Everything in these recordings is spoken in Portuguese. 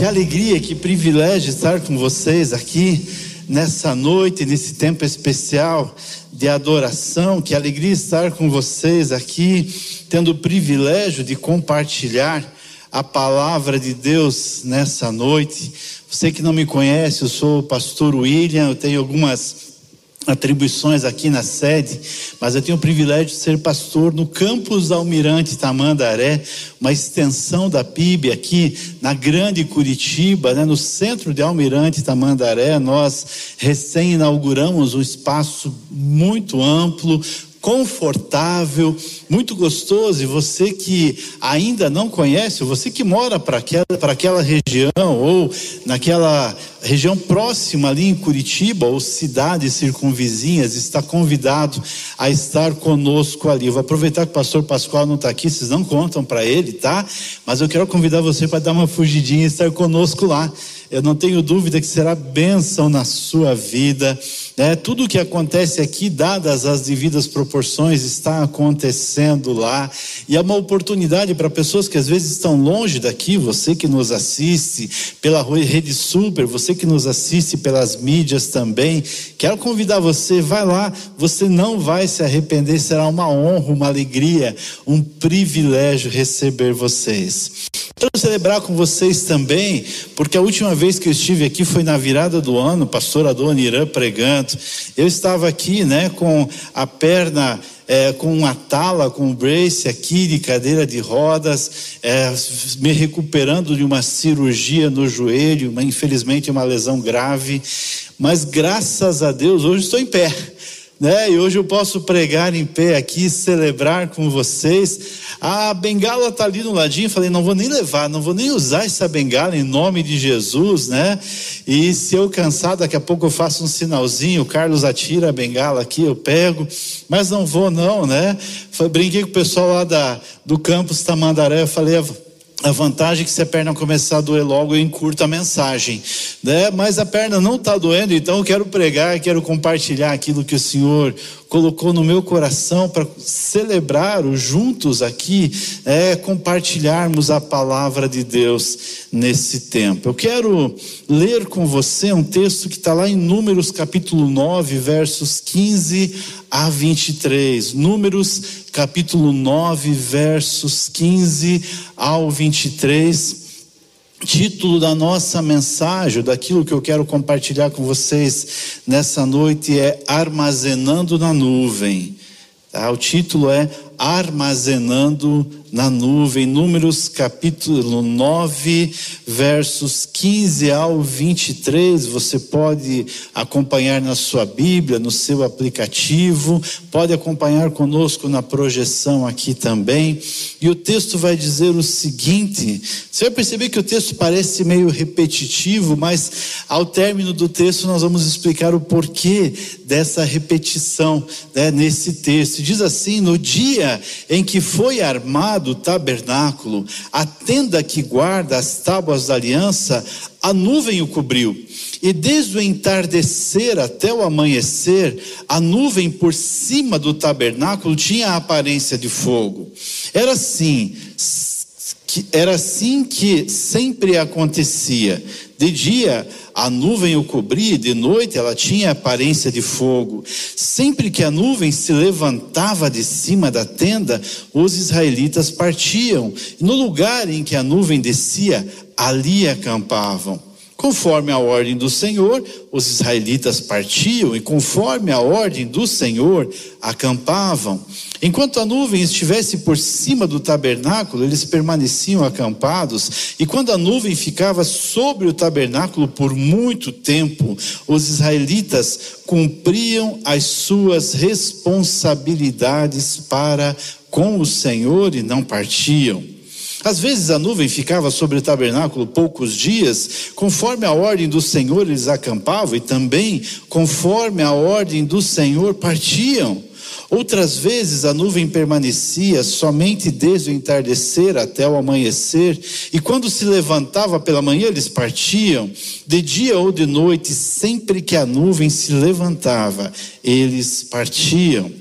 Que alegria, que privilégio estar com vocês aqui nessa noite, nesse tempo especial de adoração. Que alegria estar com vocês aqui, tendo o privilégio de compartilhar a palavra de Deus nessa noite. Você que não me conhece, eu sou o pastor William, eu tenho algumas atribuições aqui na sede, mas eu tenho o privilégio de ser pastor no campus Almirante Tamandaré, uma extensão da PIB aqui na Grande Curitiba, né, no centro de Almirante Tamandaré. Nós recém inauguramos um espaço muito amplo, confortável, muito gostoso. E você que ainda não conhece, você que mora para aquela, aquela região ou naquela região próxima ali em Curitiba ou cidades circunvizinhas, está convidado a estar conosco ali. Eu vou aproveitar que o pastor Pascoal não está aqui, vocês não contam para ele, tá? Mas eu quero convidar você para dar uma fugidinha e estar conosco lá. Eu não tenho dúvida que será bênção na sua vida. Né? Tudo o que acontece aqui, dadas as devidas proporções, está acontecendo lá. E é uma oportunidade para pessoas que às vezes estão longe daqui, você que nos assiste pela Rede Super, você que nos assiste pelas mídias também. Quero convidar você, vai lá, você não vai se arrepender, será uma honra, uma alegria, um privilégio receber vocês. Quero celebrar com vocês também, porque a última vez que eu estive aqui foi na virada do ano, pastor Adoni Irã pregando. Eu estava aqui, né, com a perna é, com uma tala, com um brace aqui de cadeira de rodas, é, me recuperando de uma cirurgia no joelho, uma, infelizmente uma lesão grave, mas graças a Deus hoje estou em pé né? E hoje eu posso pregar em pé aqui, celebrar com vocês. A bengala está ali no ladinho, falei, não vou nem levar, não vou nem usar essa bengala em nome de Jesus, né? E se eu cansar, daqui a pouco eu faço um sinalzinho, o Carlos atira a bengala aqui, eu pego, mas não vou não, né? Brinquei com o pessoal lá da, do campus Tamandaré, eu falei, a vantagem é que se a perna começar a doer logo, eu encurto a mensagem, né? Mas a perna não está doendo, então eu quero pregar, quero compartilhar aquilo que o Senhor colocou no meu coração para celebrar juntos aqui, é, compartilharmos a palavra de Deus nesse tempo. Eu quero ler com você um texto que está lá em Números capítulo 9, versos 15 a 23. Números capítulo 9, versos 15 ao 23 título da nossa mensagem, daquilo que eu quero compartilhar com vocês nessa noite é Armazenando na Nuvem. Tá? O título é Armazenando na nuvem, Números capítulo 9, versos 15 ao 23. Você pode acompanhar na sua Bíblia, no seu aplicativo, pode acompanhar conosco na projeção aqui também. E o texto vai dizer o seguinte: você vai perceber que o texto parece meio repetitivo, mas ao término do texto nós vamos explicar o porquê dessa repetição né, nesse texto. Diz assim: no dia em que foi armado, do tabernáculo, a tenda que guarda as tábuas da aliança, a nuvem o cobriu. E desde o entardecer até o amanhecer, a nuvem por cima do tabernáculo tinha a aparência de fogo. Era assim, era assim que sempre acontecia. De dia a nuvem o cobria, de noite ela tinha aparência de fogo. Sempre que a nuvem se levantava de cima da tenda, os israelitas partiam. No lugar em que a nuvem descia, ali acampavam. Conforme a ordem do Senhor, os israelitas partiam e, conforme a ordem do Senhor, acampavam. Enquanto a nuvem estivesse por cima do tabernáculo, eles permaneciam acampados, e quando a nuvem ficava sobre o tabernáculo por muito tempo, os israelitas cumpriam as suas responsabilidades para com o Senhor e não partiam. Às vezes a nuvem ficava sobre o tabernáculo poucos dias, conforme a ordem do Senhor eles acampavam e também conforme a ordem do Senhor partiam. Outras vezes a nuvem permanecia somente desde o entardecer até o amanhecer, e quando se levantava pela manhã eles partiam, de dia ou de noite, sempre que a nuvem se levantava, eles partiam.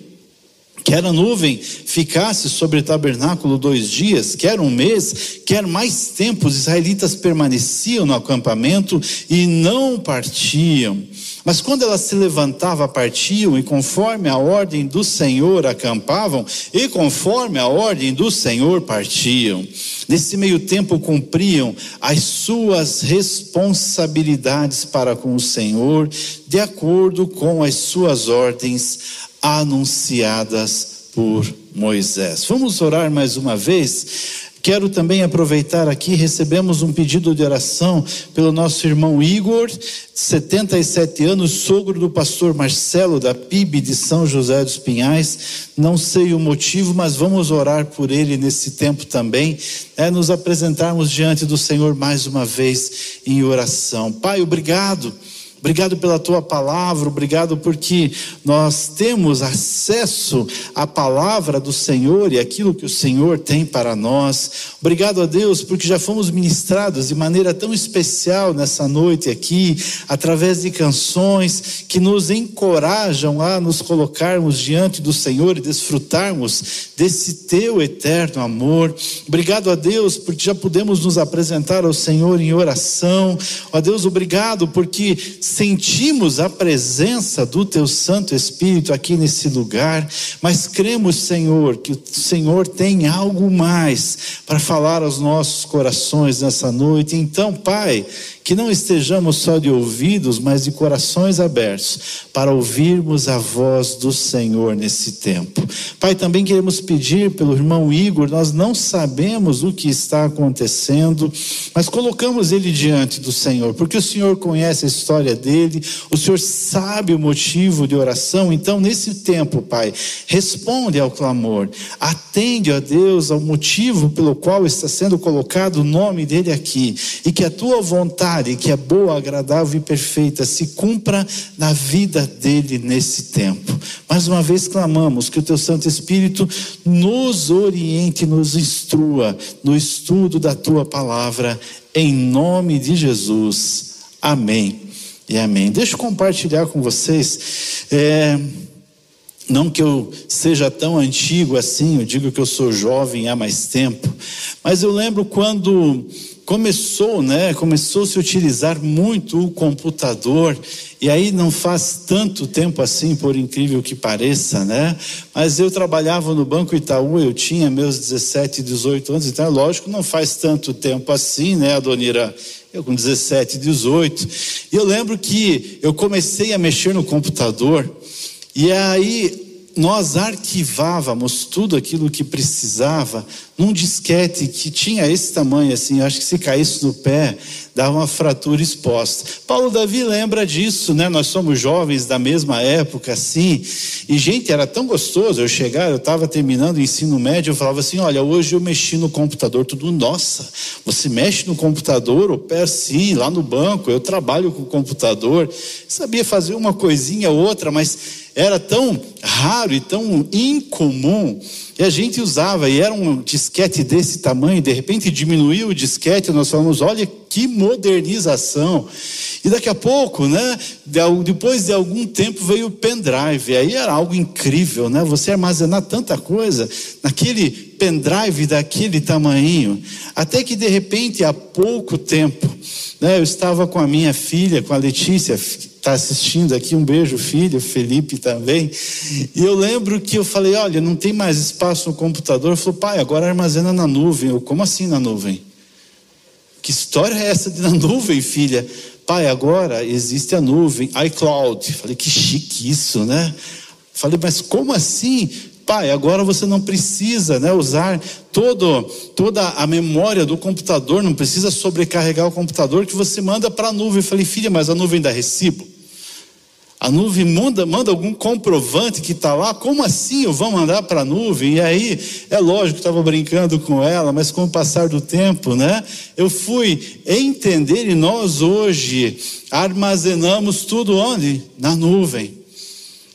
Quer a nuvem ficasse sobre o tabernáculo dois dias, quer um mês, quer mais tempo, os israelitas permaneciam no acampamento e não partiam. Mas quando ela se levantava, partiam, e conforme a ordem do Senhor acampavam, e conforme a ordem do Senhor partiam. Nesse meio tempo cumpriam as suas responsabilidades para com o Senhor, de acordo com as suas ordens anunciadas por Moisés. Vamos orar mais uma vez? Quero também aproveitar aqui, recebemos um pedido de oração pelo nosso irmão Igor, 77 anos, sogro do pastor Marcelo da PIB de São José dos Pinhais. Não sei o motivo, mas vamos orar por ele nesse tempo também, é nos apresentarmos diante do Senhor mais uma vez em oração. Pai, obrigado Obrigado pela tua palavra, obrigado porque nós temos acesso à palavra do Senhor e aquilo que o Senhor tem para nós. Obrigado a Deus porque já fomos ministrados de maneira tão especial nessa noite aqui, através de canções que nos encorajam a nos colocarmos diante do Senhor e desfrutarmos desse teu eterno amor. Obrigado a Deus porque já podemos nos apresentar ao Senhor em oração. Ó Deus, obrigado porque sentimos a presença do Teu Santo Espírito aqui nesse lugar, mas cremos, Senhor, que o Senhor tem algo mais para falar aos nossos corações nessa noite. Então, Pai, que não estejamos só de ouvidos, mas de corações abertos para ouvirmos a voz do Senhor nesse tempo. Pai, também queremos pedir pelo irmão Igor, nós não sabemos o que está acontecendo, mas colocamos ele diante do Senhor, porque o Senhor conhece a história dele, o Senhor sabe o motivo de oração, então nesse tempo, Pai, responde ao clamor, atende a Deus ao motivo pelo qual está sendo colocado o nome dele aqui, e que a tua vontade vontade que é boa, agradável e perfeita se cumpra na vida dele nesse tempo. Mais uma vez clamamos que o teu Santo Espírito nos oriente, nos instrua no estudo da tua palavra, em nome de Jesus. Amém e amém. Deixa eu compartilhar com vocês. É, não que eu seja tão antigo assim, eu digo que eu sou jovem há mais tempo, mas eu lembro quando começou, né? Começou a se utilizar muito o computador e aí não faz tanto tempo assim, por incrível que pareça, né? Mas eu trabalhava no Banco Itaú, eu tinha meus 17, 18 anos, então é lógico, não faz tanto tempo assim, né, Adonira? Eu com 17, 18. E eu lembro que eu comecei a mexer no computador e aí nós arquivávamos tudo aquilo que precisava num disquete que tinha esse tamanho assim, acho que se caísse no pé, dava uma fratura exposta. Paulo Davi lembra disso, né? Nós somos jovens da mesma época assim, e gente, era tão gostoso eu chegar, eu estava terminando o ensino médio, eu falava assim: "Olha, hoje eu mexi no computador, tudo nossa. Você mexe no computador, opera sim, lá no banco, eu trabalho com o computador". Sabia fazer uma coisinha ou outra, mas era tão raro e tão incomum, e a gente usava, e era um disquete desse tamanho, de repente diminuiu o disquete, nós falamos, olha que modernização. E daqui a pouco, né, depois de algum tempo veio o pendrive, aí era algo incrível, né, você armazenar tanta coisa naquele pendrive daquele tamanho, até que de repente, há pouco tempo, né, eu estava com a minha filha, com a Letícia, está assistindo aqui, um beijo, filho, Felipe também. E eu lembro que eu falei: olha, não tem mais espaço no computador. Ele falou: pai, agora armazena na nuvem. Eu, como assim na nuvem? Que história é essa de na nuvem, filha? Pai, agora existe a nuvem, iCloud. Falei: que chique isso, né? Falei: mas como assim? Pai, agora você não precisa né, usar todo, toda a memória do computador, não precisa sobrecarregar o computador que você manda para a nuvem. Eu falei, filha, mas a nuvem dá recibo? A nuvem manda, manda algum comprovante que está lá, como assim eu vou mandar para a nuvem? E aí, é lógico, estava brincando com ela, mas com o passar do tempo, né? Eu fui entender e nós hoje armazenamos tudo onde? Na nuvem.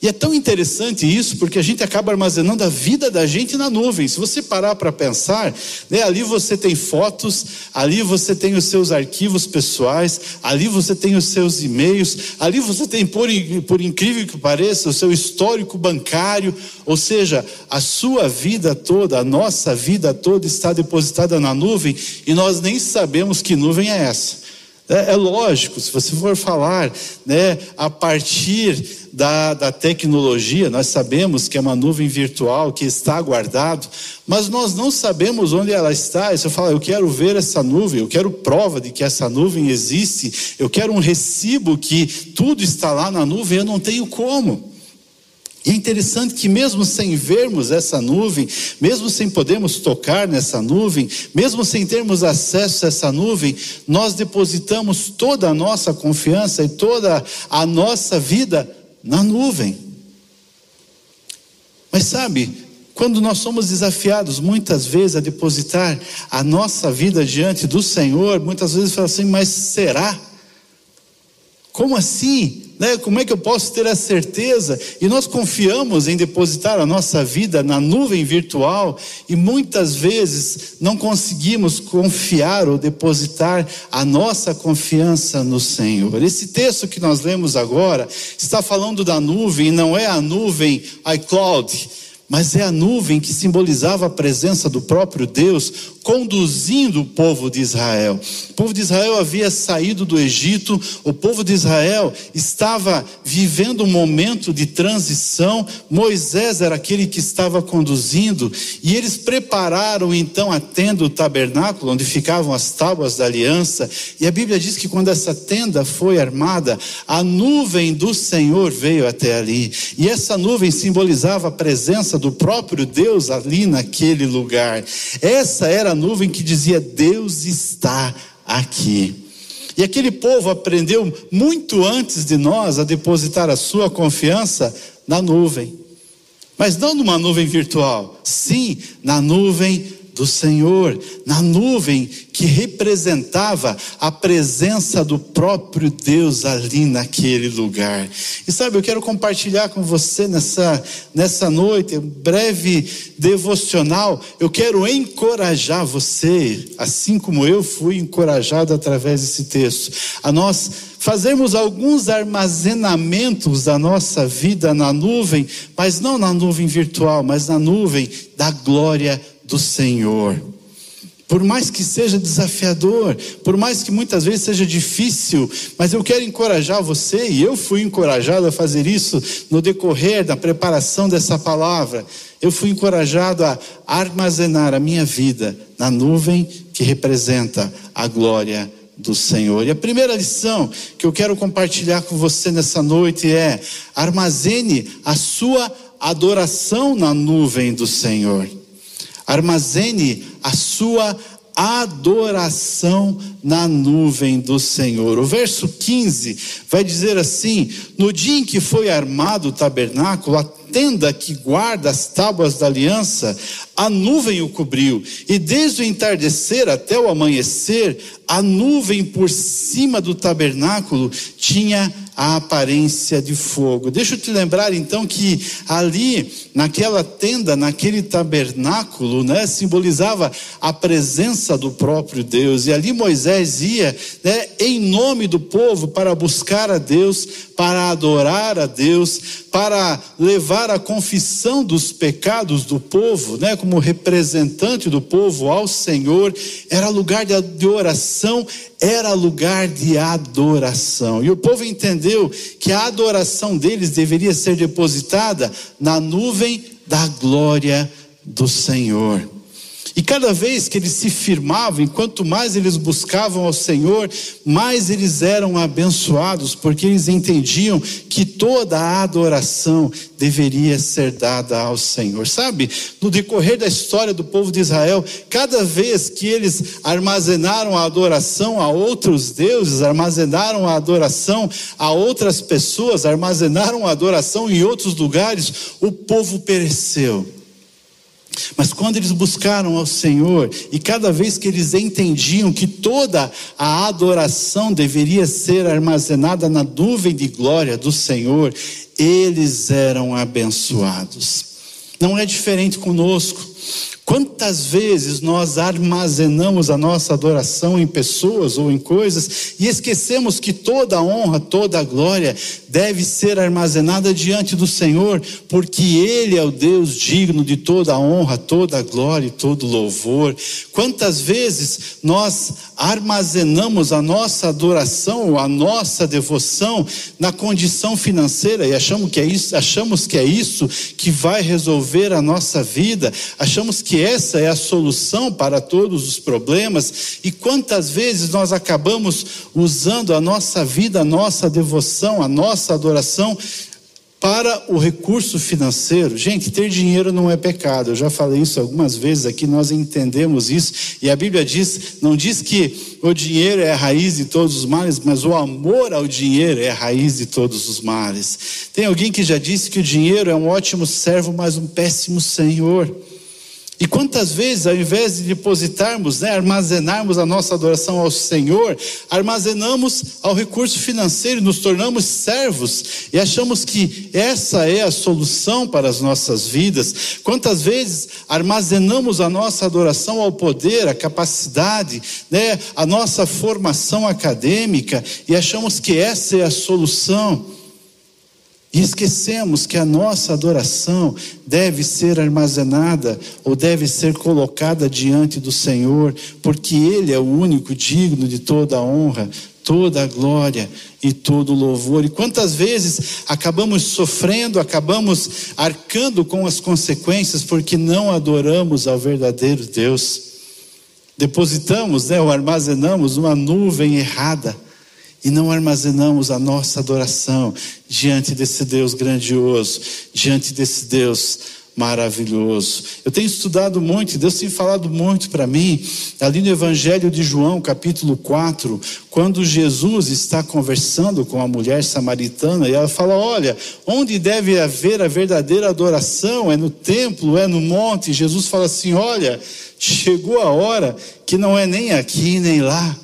E é tão interessante isso, porque a gente acaba armazenando a vida da gente na nuvem. Se você parar para pensar, né, ali você tem fotos, ali você tem os seus arquivos pessoais, ali você tem os seus e-mails, ali você tem, por, por incrível que pareça, o seu histórico bancário, ou seja, a sua vida toda, a nossa vida toda está depositada na nuvem e nós nem sabemos que nuvem é essa. É, é, lógico, se você for falar né, a partir da, da tecnologia, nós sabemos que é uma nuvem virtual que está guardado, mas nós não sabemos onde ela está. E você fala, eu quero ver essa nuvem, eu quero prova de que essa nuvem existe, eu quero um recibo que tudo está lá na nuvem, eu não tenho como. E é interessante que, mesmo sem vermos essa nuvem, mesmo sem podermos tocar nessa nuvem, mesmo sem termos acesso a essa nuvem, nós depositamos toda a nossa confiança e toda a nossa vida na nuvem. Mas sabe, quando nós somos desafiados muitas vezes a depositar a nossa vida diante do Senhor, muitas vezes fala assim, mas será? Como assim? Né? Como é que eu posso ter a certeza? E nós confiamos em depositar a nossa vida na nuvem virtual e muitas vezes não conseguimos confiar ou depositar a nossa confiança no Senhor. Esse texto que nós lemos agora está falando da nuvem, não é a nuvem iCloud mas é a nuvem que simbolizava a presença do próprio Deus conduzindo o povo de Israel. O povo de Israel havia saído do Egito, o povo de Israel estava vivendo um momento de transição. Moisés era aquele que estava conduzindo, e eles prepararam então a tenda, o tabernáculo, onde ficavam as tábuas da aliança. E a Bíblia diz que quando essa tenda foi armada, a nuvem do Senhor veio até ali, e essa nuvem simbolizava a presença do próprio Deus ali naquele lugar. Essa era a nuvem que dizia: Deus está aqui. E aquele povo aprendeu muito antes de nós a depositar a sua confiança na nuvem. Mas não numa nuvem virtual, sim na nuvem do Senhor, na nuvem que representava a presença do próprio Deus ali naquele lugar. E sabe, eu quero compartilhar com você nessa, nessa noite, um breve devocional, eu quero encorajar você, assim como eu fui encorajado através desse texto, a nós fazermos alguns armazenamentos da nossa vida na nuvem, mas não na nuvem virtual, mas na nuvem da glória do Senhor. Por mais que seja desafiador, por mais que muitas vezes seja difícil, mas eu quero encorajar você, e eu fui encorajado a fazer isso no decorrer da preparação dessa palavra. Eu fui encorajado a armazenar a minha vida na nuvem que representa a glória do Senhor. E a primeira lição que eu quero compartilhar com você nessa noite é: armazene a sua adoração na nuvem do Senhor armazene a sua adoração na nuvem do Senhor. O verso 15 vai dizer assim: No dia em que foi armado o tabernáculo, a tenda que guarda as tábuas da aliança, a nuvem o cobriu, e desde o entardecer até o amanhecer, a nuvem por cima do tabernáculo tinha a aparência de fogo. Deixa eu te lembrar então que ali, naquela tenda, naquele tabernáculo, né, simbolizava a presença do próprio Deus. E ali Moisés ia, né, em nome do povo para buscar a Deus, para adorar a Deus, para levar a confissão dos pecados do povo, né, como representante do povo ao Senhor. Era lugar de oração, era lugar de adoração. E o povo entendeu que a adoração deles deveria ser depositada na nuvem da glória do Senhor. E cada vez que eles se firmavam, quanto mais eles buscavam ao Senhor, mais eles eram abençoados, porque eles entendiam que toda a adoração deveria ser dada ao Senhor. Sabe, no decorrer da história do povo de Israel, cada vez que eles armazenaram a adoração a outros deuses, armazenaram a adoração a outras pessoas, armazenaram a adoração em outros lugares, o povo pereceu. Mas quando eles buscaram ao Senhor, e cada vez que eles entendiam que toda a adoração deveria ser armazenada na nuvem de glória do Senhor, eles eram abençoados. Não é diferente conosco. Quantas vezes nós armazenamos a nossa adoração em pessoas ou em coisas e esquecemos que toda a honra, toda a glória deve ser armazenada diante do Senhor, porque Ele é o Deus digno de toda a honra, toda a glória e todo louvor. Quantas vezes nós armazenamos a nossa adoração, a nossa devoção na condição financeira e achamos que é isso, achamos que é isso que vai resolver a nossa vida, achamos que que essa é a solução para todos os problemas, e quantas vezes nós acabamos usando a nossa vida, a nossa devoção, a nossa adoração para o recurso financeiro. Gente, ter dinheiro não é pecado. Eu já falei isso algumas vezes aqui, nós entendemos isso. E a Bíblia diz, não diz que o dinheiro é a raiz de todos os males, mas o amor ao dinheiro é a raiz de todos os males. Tem alguém que já disse que o dinheiro é um ótimo servo, mas um péssimo senhor. E quantas vezes, ao invés de depositarmos, né, armazenarmos a nossa adoração ao Senhor, armazenamos ao recurso financeiro, nos tornamos servos e achamos que essa é a solução para as nossas vidas. Quantas vezes armazenamos a nossa adoração ao poder, à capacidade, né, a nossa formação acadêmica e achamos que essa é a solução. E esquecemos que a nossa adoração deve ser armazenada ou deve ser colocada diante do Senhor, porque Ele é o único digno de toda a honra, toda a glória e todo o louvor. E quantas vezes acabamos sofrendo, acabamos arcando com as consequências porque não adoramos ao verdadeiro Deus. Depositamos, né, ou armazenamos uma nuvem errada e não armazenamos a nossa adoração diante desse Deus grandioso, diante desse Deus maravilhoso. Eu tenho estudado muito, Deus tem falado muito para mim, ali no Evangelho de João, capítulo 4, quando Jesus está conversando com a mulher samaritana e ela fala: Olha, onde deve haver a verdadeira adoração? É no templo, é no monte? Jesus fala assim: Olha, chegou a hora que não é nem aqui nem lá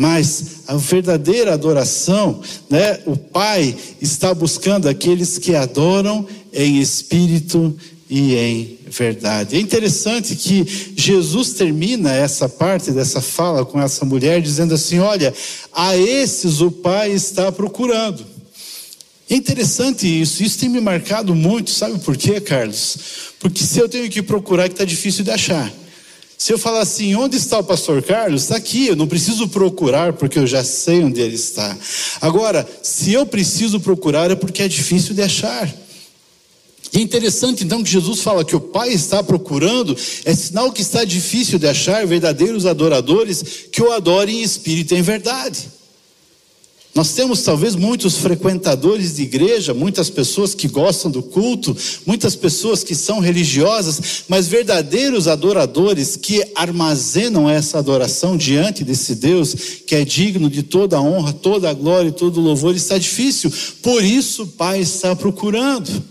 mas a verdadeira adoração, né? O Pai está buscando aqueles que adoram em espírito e em verdade. É interessante que Jesus termina essa parte dessa fala com essa mulher dizendo assim: Olha, a esses o Pai está procurando. É interessante isso, isso tem me marcado muito, sabe por quê, Carlos? Porque se eu tenho que procurar, que está difícil de achar. Se eu falar assim, onde está o pastor Carlos? Está aqui, eu não preciso procurar porque eu já sei onde ele está. Agora, se eu preciso procurar é porque é difícil de achar. E é interessante então que Jesus fala que o Pai está procurando, é sinal que está difícil de achar verdadeiros adoradores que o adorem em espírito e em verdade. Nós temos talvez muitos frequentadores de igreja, muitas pessoas que gostam do culto, muitas pessoas que são religiosas, mas verdadeiros adoradores que armazenam essa adoração diante desse Deus que é digno de toda a honra, toda a glória e todo o louvor, está difícil. Por isso o Pai está procurando.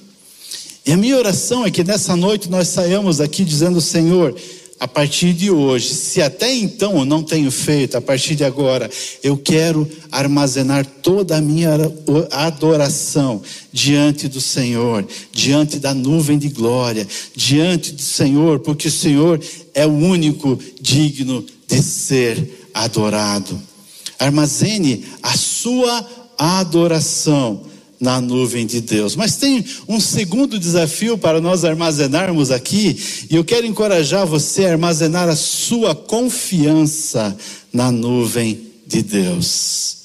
E a minha oração é que nessa noite nós saiamos aqui dizendo: Senhor, a partir de hoje, se até então eu não tenho feito, a partir de agora, eu quero armazenar toda a minha adoração diante do Senhor, diante da nuvem de glória, diante do Senhor, porque o Senhor é o único digno de ser adorado. Armazene a sua adoração na nuvem de Deus. Mas tem um segundo desafio para nós armazenarmos aqui, e eu quero encorajar você a armazenar a sua confiança na nuvem de Deus.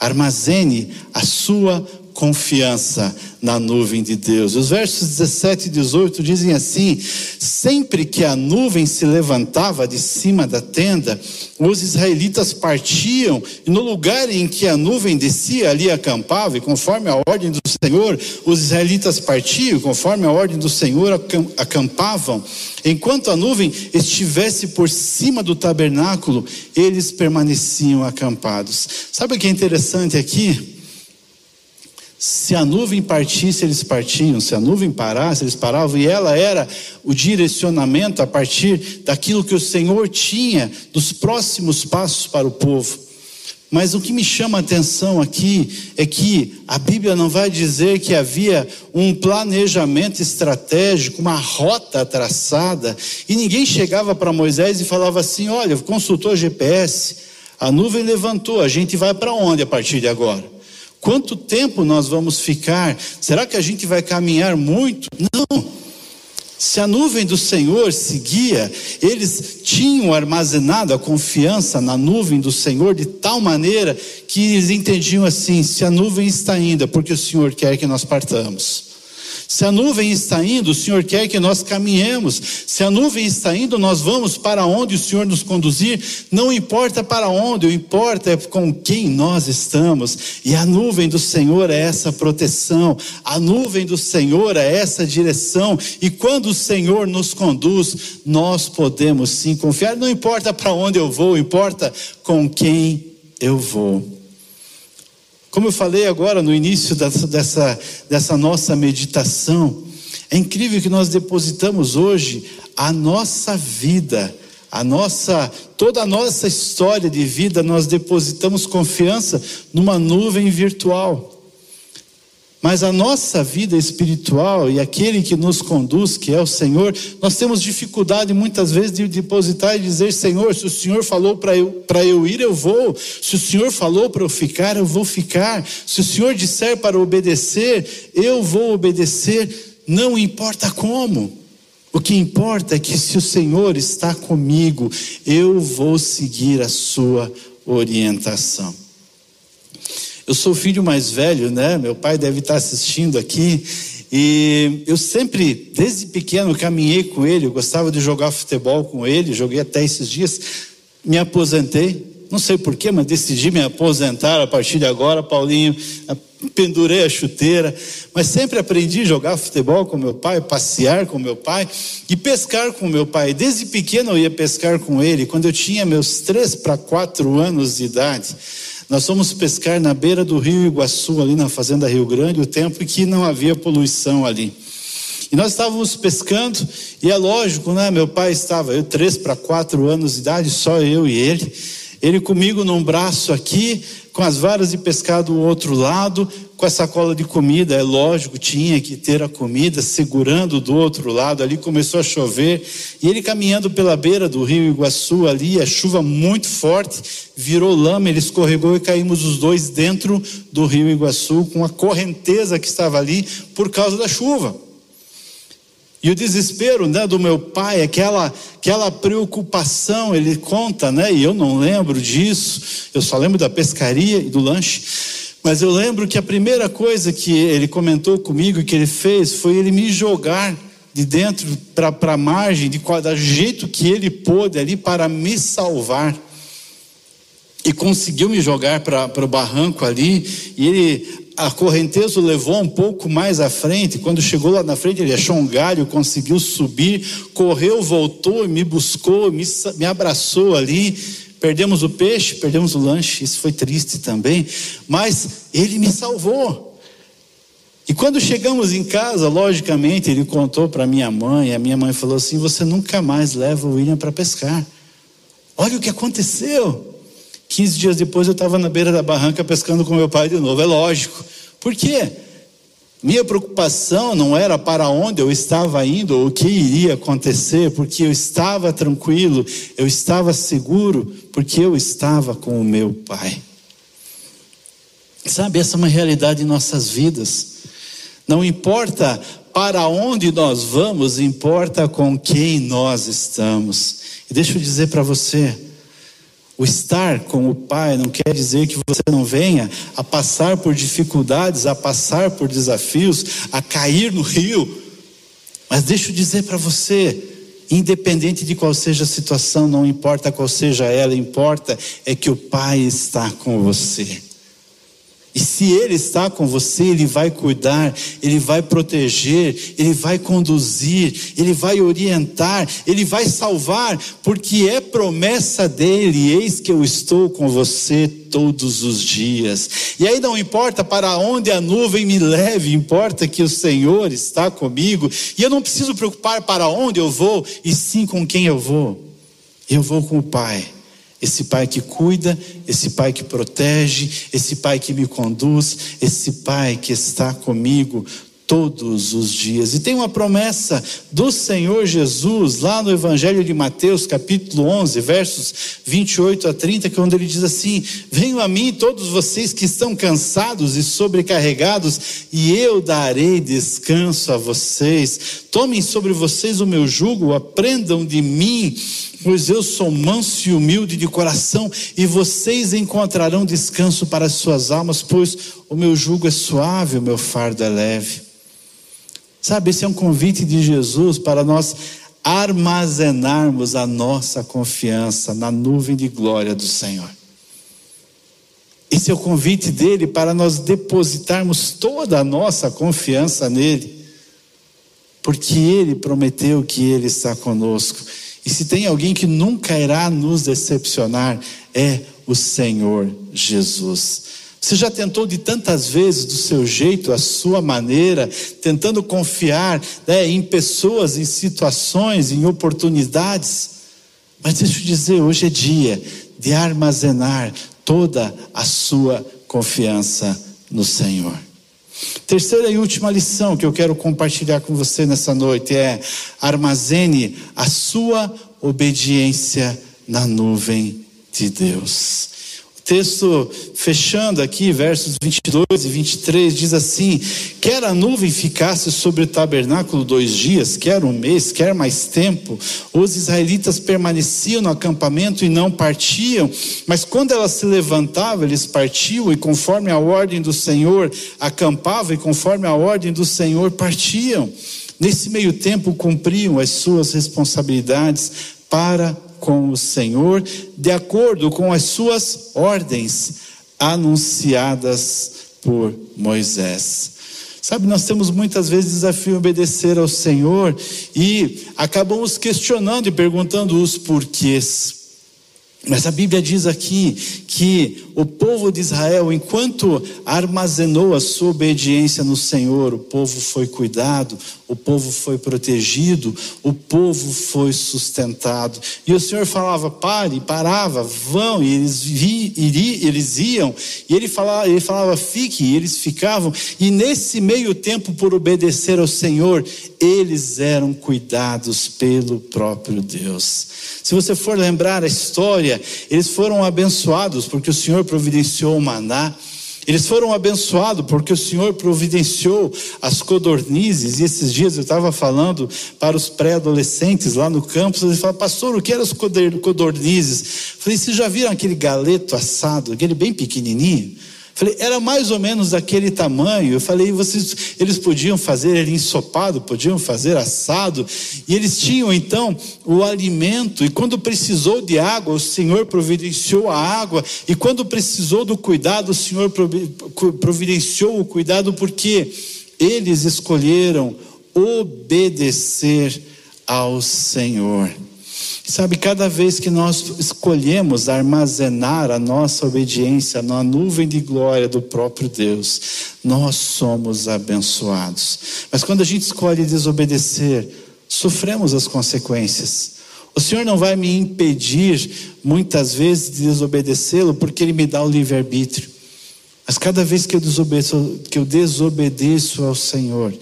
Armazene a sua confiança na nuvem de Deus. Os versos 17 e 18 dizem assim: Sempre que a nuvem se levantava de cima da tenda, os israelitas partiam, e no lugar em que a nuvem descia, ali acampavam, e conforme a ordem do Senhor, os israelitas partiam, conforme a ordem do Senhor, acampavam. Enquanto a nuvem estivesse por cima do tabernáculo, eles permaneciam acampados. Sabe o que é interessante aqui? Se a nuvem partisse, eles partiam. Se a nuvem parasse, eles paravam. E ela era o direcionamento a partir daquilo que o Senhor tinha dos próximos passos para o povo. Mas o que me chama a atenção aqui é que a Bíblia não vai dizer que havia um planejamento estratégico, uma rota traçada, e ninguém chegava para Moisés e falava assim: Olha, consultou GPS, a nuvem levantou, a gente vai para onde a partir de agora? Quanto tempo nós vamos ficar? Será que a gente vai caminhar muito? Não. Se a nuvem do Senhor seguia, eles tinham armazenado a confiança na nuvem do Senhor de tal maneira que eles entendiam assim: se a nuvem está indo, é porque o Senhor quer que nós partamos. Se a nuvem está indo, o Senhor quer que nós caminhemos. Se a nuvem está indo, nós vamos para onde o Senhor nos conduzir. Não importa para onde, o importa é com quem nós estamos. E a nuvem do Senhor é essa proteção. A nuvem do Senhor é essa direção. E quando o Senhor nos conduz, nós podemos sim confiar. Não importa para onde eu vou, importa com quem eu vou. Como eu falei agora no início dessa, dessa, nossa meditação, é incrível que nós depositamos hoje a nossa vida, a nossa, toda a nossa história de vida, nós depositamos confiança numa nuvem virtual. Mas a nossa vida espiritual e aquele que nos conduz, que é o Senhor, nós temos dificuldade muitas vezes de depositar e dizer: Senhor, se o Senhor falou para eu, eu ir, eu vou. Se o Senhor falou para eu ficar, eu vou ficar. Se o Senhor disser para obedecer, eu vou obedecer. Não importa como. O que importa é que se o Senhor está comigo, eu vou seguir a sua orientação. Eu sou o filho mais velho, né? Meu pai deve estar assistindo aqui. E eu sempre, desde pequeno, caminhei com ele. Eu gostava de jogar futebol com ele. Joguei até esses dias. Me aposentei. Não sei porquê, mas decidi me aposentar a partir de agora, Paulinho. Pendurei a chuteira, mas sempre aprendi a jogar futebol com meu pai, passear com meu pai e pescar com meu pai. Desde pequeno eu ia pescar com ele, quando eu tinha meus três para quatro anos de idade. Nós fomos pescar na beira do rio Iguaçu, ali na Fazenda Rio Grande, o tempo em que não havia poluição ali. E nós estávamos pescando, e é lógico, né? Meu pai estava, eu, três para quatro anos de idade, só eu e ele. Ele comigo num braço aqui, com as varas de pescar do outro lado, com a sacola de comida, é lógico, tinha que ter a comida segurando do outro lado. Ali começou a chover e ele caminhando pela beira do rio Iguaçu, ali, a chuva muito forte, virou lama, ele escorregou e caímos os dois dentro do rio Iguaçu, com a correnteza que estava ali por causa da chuva. E o desespero né, do meu pai, aquela, aquela preocupação, ele conta, né, e eu não lembro disso, eu só lembro da pescaria e do lanche. Mas eu lembro que a primeira coisa que ele comentou comigo, que ele fez, foi ele me jogar de dentro para a margem, de do jeito que ele pôde ali para me salvar. E conseguiu me jogar para o barranco ali, e ele a correnteza o levou um pouco mais à frente. Quando chegou lá na frente, ele achou um galho, conseguiu subir, correu, voltou, me buscou, me, me abraçou ali. Perdemos o peixe, perdemos o lanche, isso foi triste também, mas ele me salvou. E quando chegamos em casa, logicamente, ele contou para minha mãe, a minha mãe falou assim: Você nunca mais leva o William para pescar. Olha o que aconteceu. 15 dias depois eu estava na beira da barranca pescando com meu pai de novo. É lógico. Por quê? Minha preocupação não era para onde eu estava indo ou o que iria acontecer, porque eu estava tranquilo, eu estava seguro, porque eu estava com o meu Pai. Sabe, essa é uma realidade em nossas vidas. Não importa para onde nós vamos, importa com quem nós estamos. E deixa eu dizer para você, o estar com o Pai não quer dizer que você não venha a passar por dificuldades, a passar por desafios, a cair no rio. Mas deixa eu dizer para você, independente de qual seja a situação, não importa qual seja ela, importa é que o Pai está com você. E se Ele está com você, Ele vai cuidar, Ele vai proteger, Ele vai conduzir, Ele vai orientar, Ele vai salvar, porque é promessa dele: eis que eu estou com você todos os dias. E aí não importa para onde a nuvem me leve, importa que o Senhor está comigo, e eu não preciso preocupar para onde eu vou, e sim com quem eu vou. Eu vou com o Pai esse pai que cuida, esse pai que protege, esse pai que me conduz, esse pai que está comigo todos os dias. E tem uma promessa do Senhor Jesus lá no Evangelho de Mateus, capítulo 11, versos 28 a 30, que é ele diz assim: Venham a mim todos vocês que estão cansados e sobrecarregados, e eu darei descanso a vocês. Tomem sobre vocês o meu jugo, aprendam de mim pois eu sou manso e humilde de coração, e vocês encontrarão descanso para as suas almas, pois o meu jugo é suave, o meu fardo é leve. Sabe, esse é um convite de Jesus para nós armazenarmos a nossa confiança na nuvem de glória do Senhor. Esse é o convite dele para nós depositarmos toda a nossa confiança nele, porque ele prometeu que ele está conosco. E se tem alguém que nunca irá nos decepcionar, é o Senhor Jesus. Você já tentou de tantas vezes, do seu jeito, a sua maneira, tentando confiar né, em pessoas, em situações, em oportunidades. Mas deixa eu dizer, hoje é dia de armazenar toda a sua confiança no Senhor. Terceira e última lição que eu quero compartilhar com você nessa noite é: armazene a sua obediência na nuvem de Deus texto fechando aqui, versos 22 e 23, diz assim: Quer a nuvem ficasse sobre o tabernáculo dois dias, quer um mês, quer mais tempo, os israelitas permaneciam no acampamento e não partiam, mas quando ela se levantava, eles partiam, e conforme a ordem do Senhor acampavam, e conforme a ordem do Senhor partiam. Nesse meio tempo cumpriam as suas responsabilidades para com o Senhor, de acordo com as suas ordens anunciadas por Moisés. Sabe, nós temos muitas vezes desafio em obedecer ao Senhor e acabamos questionando e perguntando os porquês. Mas a Bíblia diz aqui que o povo de Israel, enquanto armazenou a sua obediência no Senhor, o povo foi cuidado, o povo foi protegido, o povo foi sustentado. E o Senhor falava: pare, parava, vão, e eles, vi, iri, eles iam, e ele falava, ele falava: fique, e eles ficavam, e nesse meio tempo, por obedecer ao Senhor, eles eram cuidados pelo próprio Deus. Se você for lembrar a história, eles foram abençoados porque o Senhor providenciou o maná. Eles foram abençoados porque o Senhor providenciou as codornizes. E esses dias eu estava falando para os pré-adolescentes lá no campus. Eles falaram, pastor, o que eram as codornizes? Eu falei, vocês já viram aquele galeto assado, aquele bem pequenininho? Falei, era mais ou menos daquele tamanho. Eu falei, vocês, eles podiam fazer ele ensopado, podiam fazer assado, e eles tinham então o alimento. E quando precisou de água, o Senhor providenciou a água. E quando precisou do cuidado, o Senhor providenciou o cuidado, porque eles escolheram obedecer ao Senhor. Sabe, cada vez que nós escolhemos armazenar a nossa obediência na nuvem de glória do próprio Deus, nós somos abençoados. Mas quando a gente escolhe desobedecer, sofremos as consequências. O Senhor não vai me impedir, muitas vezes, de desobedecê-lo, porque Ele me dá o livre-arbítrio. Mas cada vez que eu que eu desobedeço ao Senhor,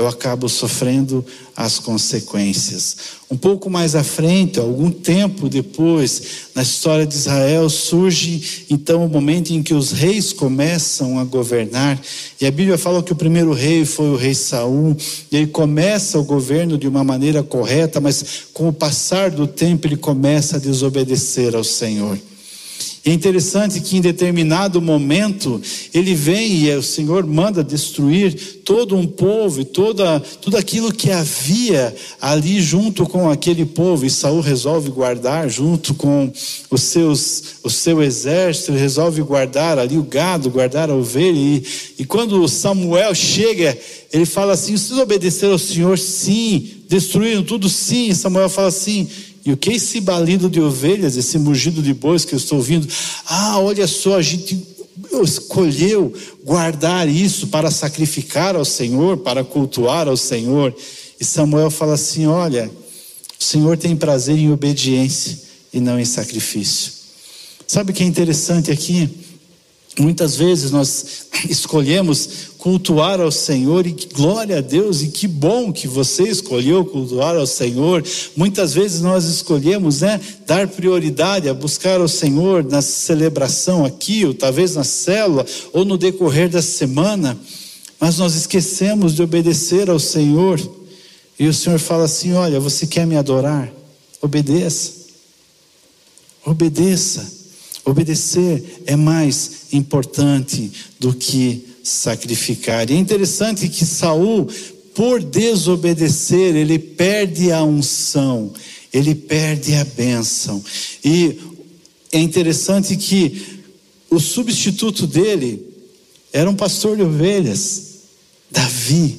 eu acabo sofrendo as consequências. Um pouco mais à frente, algum tempo depois, na história de Israel, surge então o momento em que os reis começam a governar. E a Bíblia fala que o primeiro rei foi o rei Saul, e ele começa o governo de uma maneira correta, mas com o passar do tempo ele começa a desobedecer ao Senhor. É interessante que em determinado momento ele vem e o Senhor manda destruir todo um povo e toda, tudo aquilo que havia ali junto com aquele povo. E Saul resolve guardar junto com os seus, o seu exército, ele resolve guardar ali o gado, guardar a ovelha. E, e quando Samuel chega, ele fala assim: vocês obedeceram ao Senhor? Sim. Destruíram tudo? Sim. Samuel fala assim e o que é esse balido de ovelhas, esse mugido de bois que eu estou ouvindo? Ah, olha só, a gente escolheu guardar isso para sacrificar ao Senhor, para cultuar ao Senhor. E Samuel fala assim: Olha, o Senhor tem prazer em obediência e não em sacrifício. Sabe o que é interessante aqui? Muitas vezes nós escolhemos cultuar ao Senhor e glória a Deus, e que bom que você escolheu cultuar ao Senhor. Muitas vezes nós escolhemos, né, dar prioridade a buscar ao Senhor na celebração aqui, ou talvez na célula, ou no decorrer da semana, mas nós esquecemos de obedecer ao Senhor. E o Senhor fala assim: Olha, você quer me adorar? Obedeça. Obedeça. Obedecer é mais importante do que sacrificar. E é interessante que Saul, por desobedecer, ele perde a unção, ele perde a bênção. E é interessante que o substituto dele era um pastor de ovelhas, Davi.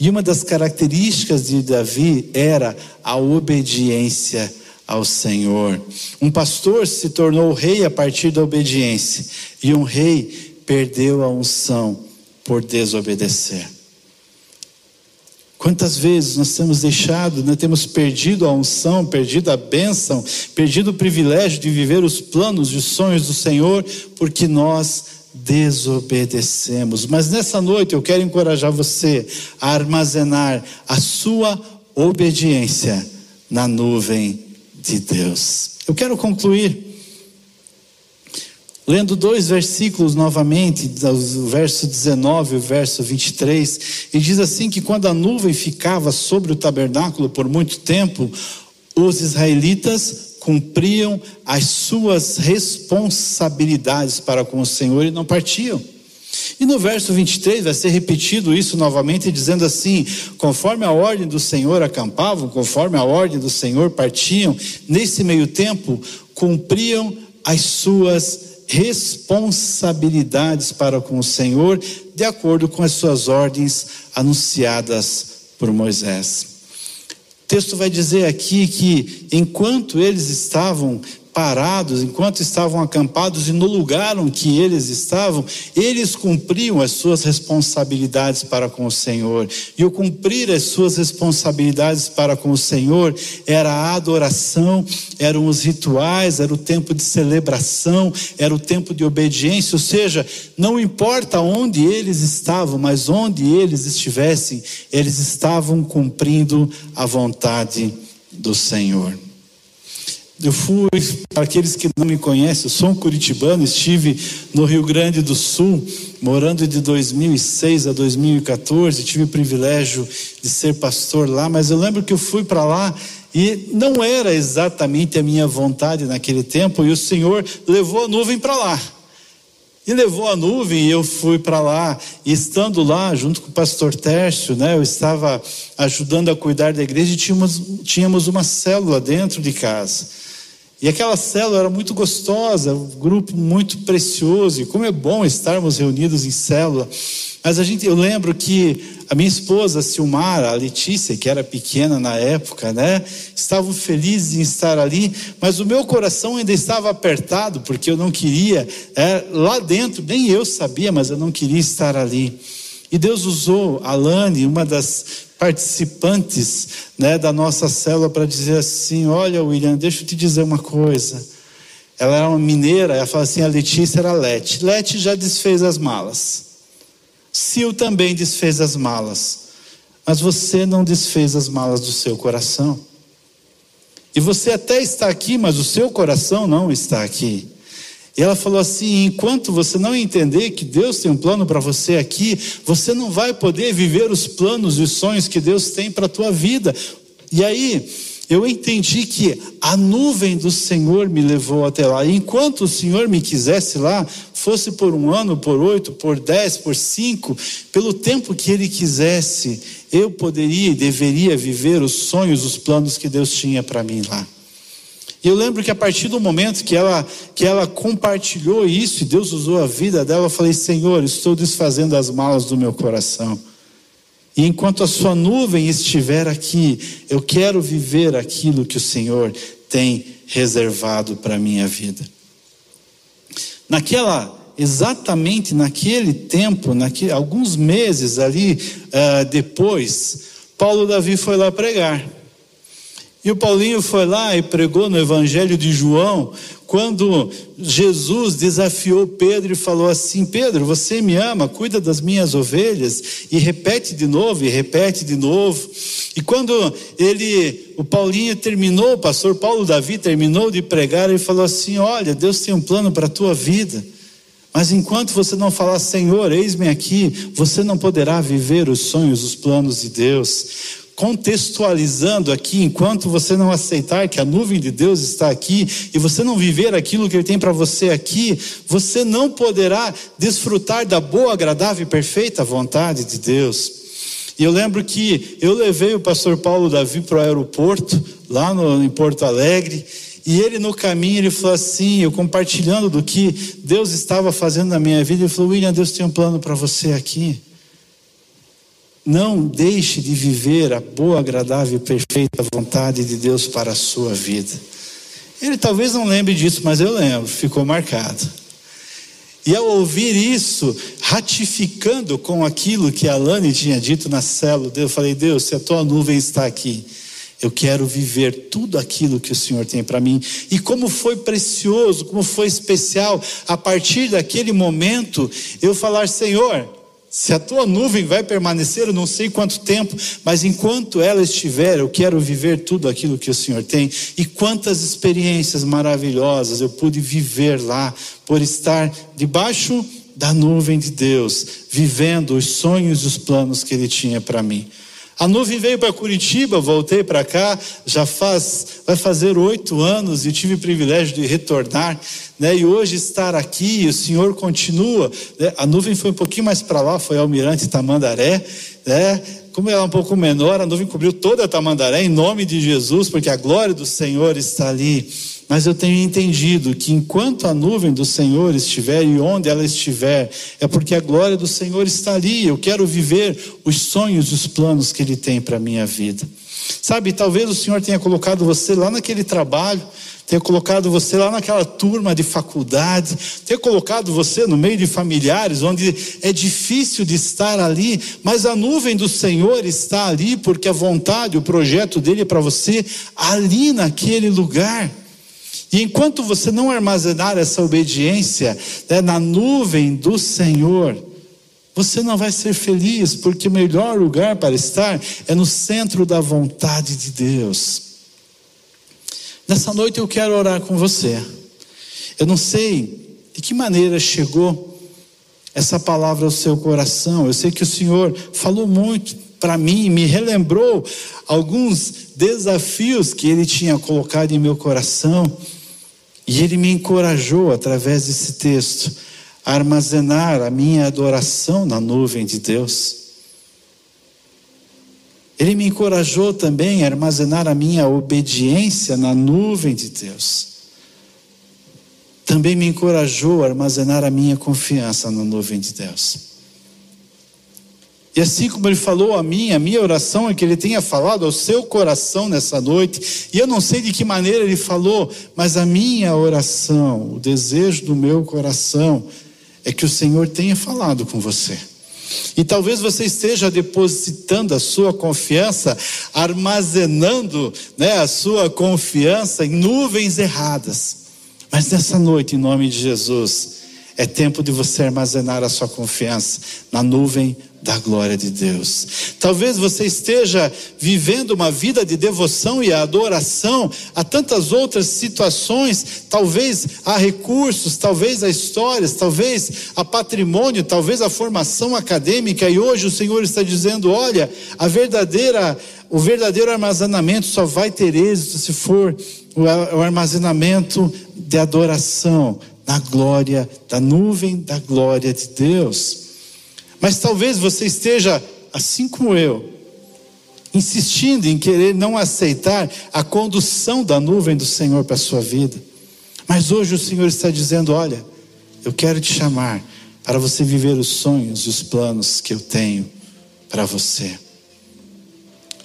E uma das características de Davi era a obediência ao Senhor. Um pastor se tornou rei a partir da obediência, e um rei perdeu a unção por desobedecer. Quantas vezes nós temos deixado, nós temos perdido a unção, perdido a bênção, perdido o privilégio de viver os planos e os sonhos do Senhor, porque nós desobedecemos. Mas nessa noite eu quero encorajar você a armazenar a sua obediência na nuvem de Deus. Eu quero concluir lendo dois versículos novamente, o verso 19 e o verso 23, e diz assim que quando a nuvem ficava sobre o tabernáculo por muito tempo, os israelitas cumpriam as suas responsabilidades para com o Senhor e não partiam. E no verso 23 vai ser repetido isso novamente, dizendo assim: conforme a ordem do Senhor acampavam, conforme a ordem do Senhor partiam, nesse meio tempo cumpriam as suas responsabilidades para com o Senhor, de acordo com as suas ordens anunciadas por Moisés. O texto vai dizer aqui que enquanto eles estavam parados, enquanto estavam acampados e no lugar que eles estavam, eles cumpriam as suas responsabilidades para com o Senhor. E o cumprir as suas responsabilidades para com o Senhor era a adoração, eram os rituais, era o tempo de celebração, era o tempo de obediência, ou seja, não importa onde eles estavam, mas onde eles estivessem, eles estavam cumprindo a vontade do Senhor. Eu fui, para aqueles que não me conhecem, eu sou um curitibano, estive no Rio Grande do Sul, morando de 2006 a 2014, tive o privilégio de ser pastor lá, mas eu lembro que eu fui para lá e não era exatamente a minha vontade naquele tempo, e o Senhor levou a nuvem para lá. E levou a nuvem e eu fui para lá. E estando lá, junto com o pastor Tércio, né, eu estava ajudando a cuidar da igreja e tínhamos, tínhamos uma célula dentro de casa. E aquela célula era muito gostosa, um grupo muito precioso, e como é bom estarmos reunidos em célula. Mas a gente, eu lembro que a minha esposa, a Silmara, a Letícia, que era pequena na época, né, estavam felizes em estar ali, mas o meu coração ainda estava apertado, porque eu não queria, é, lá dentro, nem eu sabia, mas eu não queria estar ali. E Deus usou a Lani, uma das participantes né, da nossa célula para dizer assim: Olha, William, deixa eu te dizer uma coisa. Ela era uma mineira, ela fala assim: a Letícia era Lete. Lete já desfez as malas. Sil também desfez as malas. Mas você não desfez as malas do seu coração. E você até está aqui, mas o seu coração não está aqui. E ela falou assim: enquanto você não entender que Deus tem um plano para você aqui, você não vai poder viver os planos e os sonhos que Deus tem para a tua vida. E aí, eu entendi que a nuvem do Senhor me levou até lá. Enquanto o Senhor me quisesse lá, fosse por um ano, por oito, por dez, por cinco, pelo tempo que Ele quisesse, eu poderia e deveria viver os sonhos, os planos que Deus tinha para mim lá. E eu lembro que a partir do momento que ela, que ela compartilhou isso, e Deus usou a vida dela, eu falei: Senhor, estou desfazendo as malas do meu coração. E enquanto a sua nuvem estiver aqui, eu quero viver aquilo que o Senhor tem reservado para a minha vida. Naquela, exatamente naquele tempo, naquele, alguns meses ali uh, depois, Paulo Davi foi lá pregar. E o Paulinho foi lá e pregou no Evangelho de João, quando Jesus desafiou Pedro e falou assim: Pedro, você me ama, cuida das minhas ovelhas, e repete de novo, e repete de novo. E quando ele, o Paulinho terminou, o pastor Paulo Davi terminou de pregar, ele falou assim: Olha, Deus tem um plano para a tua vida. Mas enquanto você não falar, Senhor, eis-me aqui, você não poderá viver os sonhos, os planos de Deus contextualizando aqui, enquanto você não aceitar que a nuvem de Deus está aqui e você não viver aquilo que Ele tem para você aqui, você não poderá desfrutar da boa, agradável e perfeita vontade de Deus. E eu lembro que eu levei o pastor Paulo Davi para o aeroporto, lá no, em Porto Alegre, e ele no caminho, ele falou assim, eu compartilhando do que Deus estava fazendo na minha vida, ele falou, William, Deus tem um plano para você aqui. Não deixe de viver a boa, agradável e perfeita vontade de Deus para a sua vida. Ele talvez não lembre disso, mas eu lembro, ficou marcado. E ao ouvir isso, ratificando com aquilo que a Lani tinha dito na célula, eu falei: Deus, se a tua nuvem está aqui, eu quero viver tudo aquilo que o Senhor tem para mim. E como foi precioso, como foi especial, a partir daquele momento, eu falar: Senhor, se a tua nuvem vai permanecer, eu não sei quanto tempo, mas enquanto ela estiver, eu quero viver tudo aquilo que o Senhor tem. E quantas experiências maravilhosas eu pude viver lá, por estar debaixo da nuvem de Deus, vivendo os sonhos e os planos que Ele tinha para mim. A nuvem veio para Curitiba, voltei para cá, já faz, vai fazer oito anos e tive o privilégio de retornar, né? E hoje estar aqui, o Senhor continua. Né? A nuvem foi um pouquinho mais para lá, foi Almirante Tamandaré, né? Como ela é um pouco menor, a nuvem cobriu toda a Tamandaré em nome de Jesus, porque a glória do Senhor está ali. Mas eu tenho entendido que enquanto a nuvem do Senhor estiver e onde ela estiver, é porque a glória do Senhor está ali. Eu quero viver os sonhos e os planos que Ele tem para a minha vida. Sabe, talvez o Senhor tenha colocado você lá naquele trabalho, tenha colocado você lá naquela turma de faculdade, tenha colocado você no meio de familiares, onde é difícil de estar ali, mas a nuvem do Senhor está ali, porque a vontade, o projeto dele é para você ali naquele lugar. E enquanto você não armazenar essa obediência né, na nuvem do Senhor, você não vai ser feliz, porque o melhor lugar para estar é no centro da vontade de Deus. Nessa noite eu quero orar com você. Eu não sei de que maneira chegou essa palavra ao seu coração. Eu sei que o Senhor falou muito para mim, me relembrou alguns desafios que Ele tinha colocado em meu coração. E ele me encorajou, através desse texto, a armazenar a minha adoração na nuvem de Deus. Ele me encorajou também a armazenar a minha obediência na nuvem de Deus. Também me encorajou a armazenar a minha confiança na nuvem de Deus. E assim como ele falou a mim, a minha oração é que ele tenha falado ao seu coração nessa noite. E eu não sei de que maneira ele falou, mas a minha oração, o desejo do meu coração, é que o Senhor tenha falado com você. E talvez você esteja depositando a sua confiança, armazenando né, a sua confiança em nuvens erradas. Mas nessa noite, em nome de Jesus, é tempo de você armazenar a sua confiança na nuvem da glória de Deus. Talvez você esteja vivendo uma vida de devoção e adoração a tantas outras situações, talvez a recursos, talvez a histórias, talvez a patrimônio, talvez a formação acadêmica, e hoje o Senhor está dizendo: olha, a verdadeira, o verdadeiro armazenamento só vai ter êxito se for o armazenamento de adoração na glória, da nuvem da glória de Deus. Mas talvez você esteja, assim como eu, insistindo em querer não aceitar a condução da nuvem do Senhor para a sua vida. Mas hoje o Senhor está dizendo: olha, eu quero te chamar para você viver os sonhos e os planos que eu tenho para você.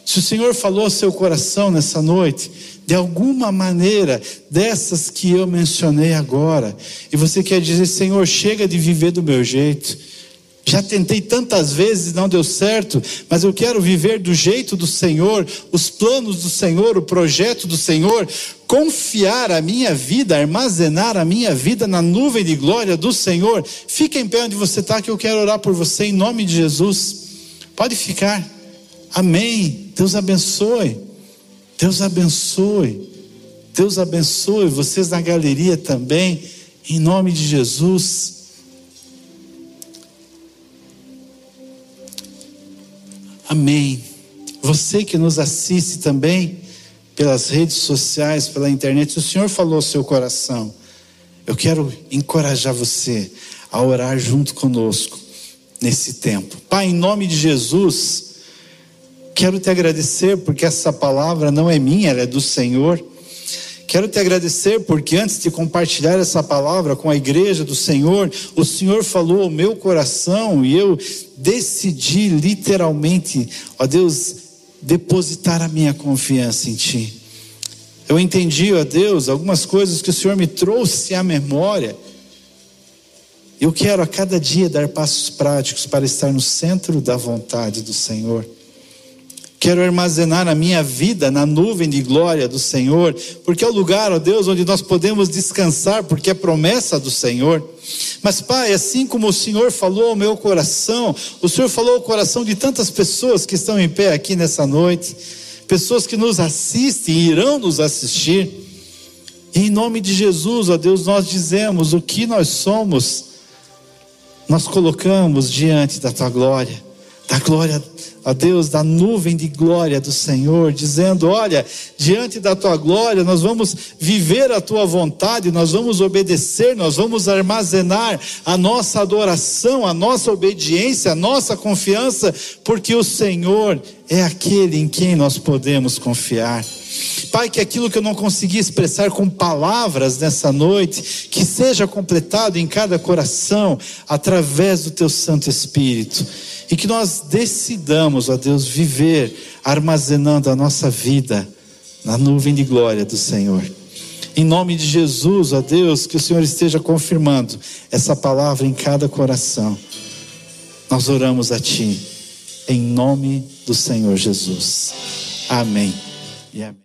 Se o Senhor falou ao seu coração nessa noite, de alguma maneira, dessas que eu mencionei agora, e você quer dizer, Senhor, chega de viver do meu jeito, já tentei tantas vezes não deu certo, mas eu quero viver do jeito do Senhor, os planos do Senhor, o projeto do Senhor, confiar a minha vida, armazenar a minha vida na nuvem de glória do Senhor. Fica em pé onde você está, que eu quero orar por você em nome de Jesus. Pode ficar. Amém. Deus abençoe. Deus abençoe. Deus abençoe vocês na galeria também, em nome de Jesus. Amém. Você que nos assiste também pelas redes sociais, pela internet, o Senhor falou ao seu coração. Eu quero encorajar você a orar junto conosco nesse tempo. Pai, em nome de Jesus, quero te agradecer porque essa palavra não é minha, ela é do Senhor. Quero te agradecer porque antes de compartilhar essa palavra com a igreja do Senhor, o Senhor falou ao meu coração e eu decidi literalmente, ó Deus, depositar a minha confiança em Ti. Eu entendi, ó Deus, algumas coisas que o Senhor me trouxe à memória. Eu quero a cada dia dar passos práticos para estar no centro da vontade do Senhor. Quero armazenar a minha vida na nuvem de glória do Senhor, porque é o lugar, ó Deus, onde nós podemos descansar, porque é promessa do Senhor. Mas, Pai, assim como o Senhor falou ao meu coração, o Senhor falou ao coração de tantas pessoas que estão em pé aqui nessa noite, pessoas que nos assistem e irão nos assistir. em nome de Jesus, ó Deus, nós dizemos o que nós somos, nós colocamos diante da tua glória, da glória a Deus, da nuvem de glória do Senhor, dizendo: Olha, diante da tua glória, nós vamos viver a tua vontade, nós vamos obedecer, nós vamos armazenar a nossa adoração, a nossa obediência, a nossa confiança, porque o Senhor é aquele em quem nós podemos confiar. Pai, que aquilo que eu não consegui expressar com palavras nessa noite, que seja completado em cada coração através do teu Santo Espírito. E que nós decidamos, ó Deus, viver armazenando a nossa vida na nuvem de glória do Senhor. Em nome de Jesus, ó Deus, que o Senhor esteja confirmando essa palavra em cada coração. Nós oramos a Ti, em nome do Senhor Jesus. Amém. E amém.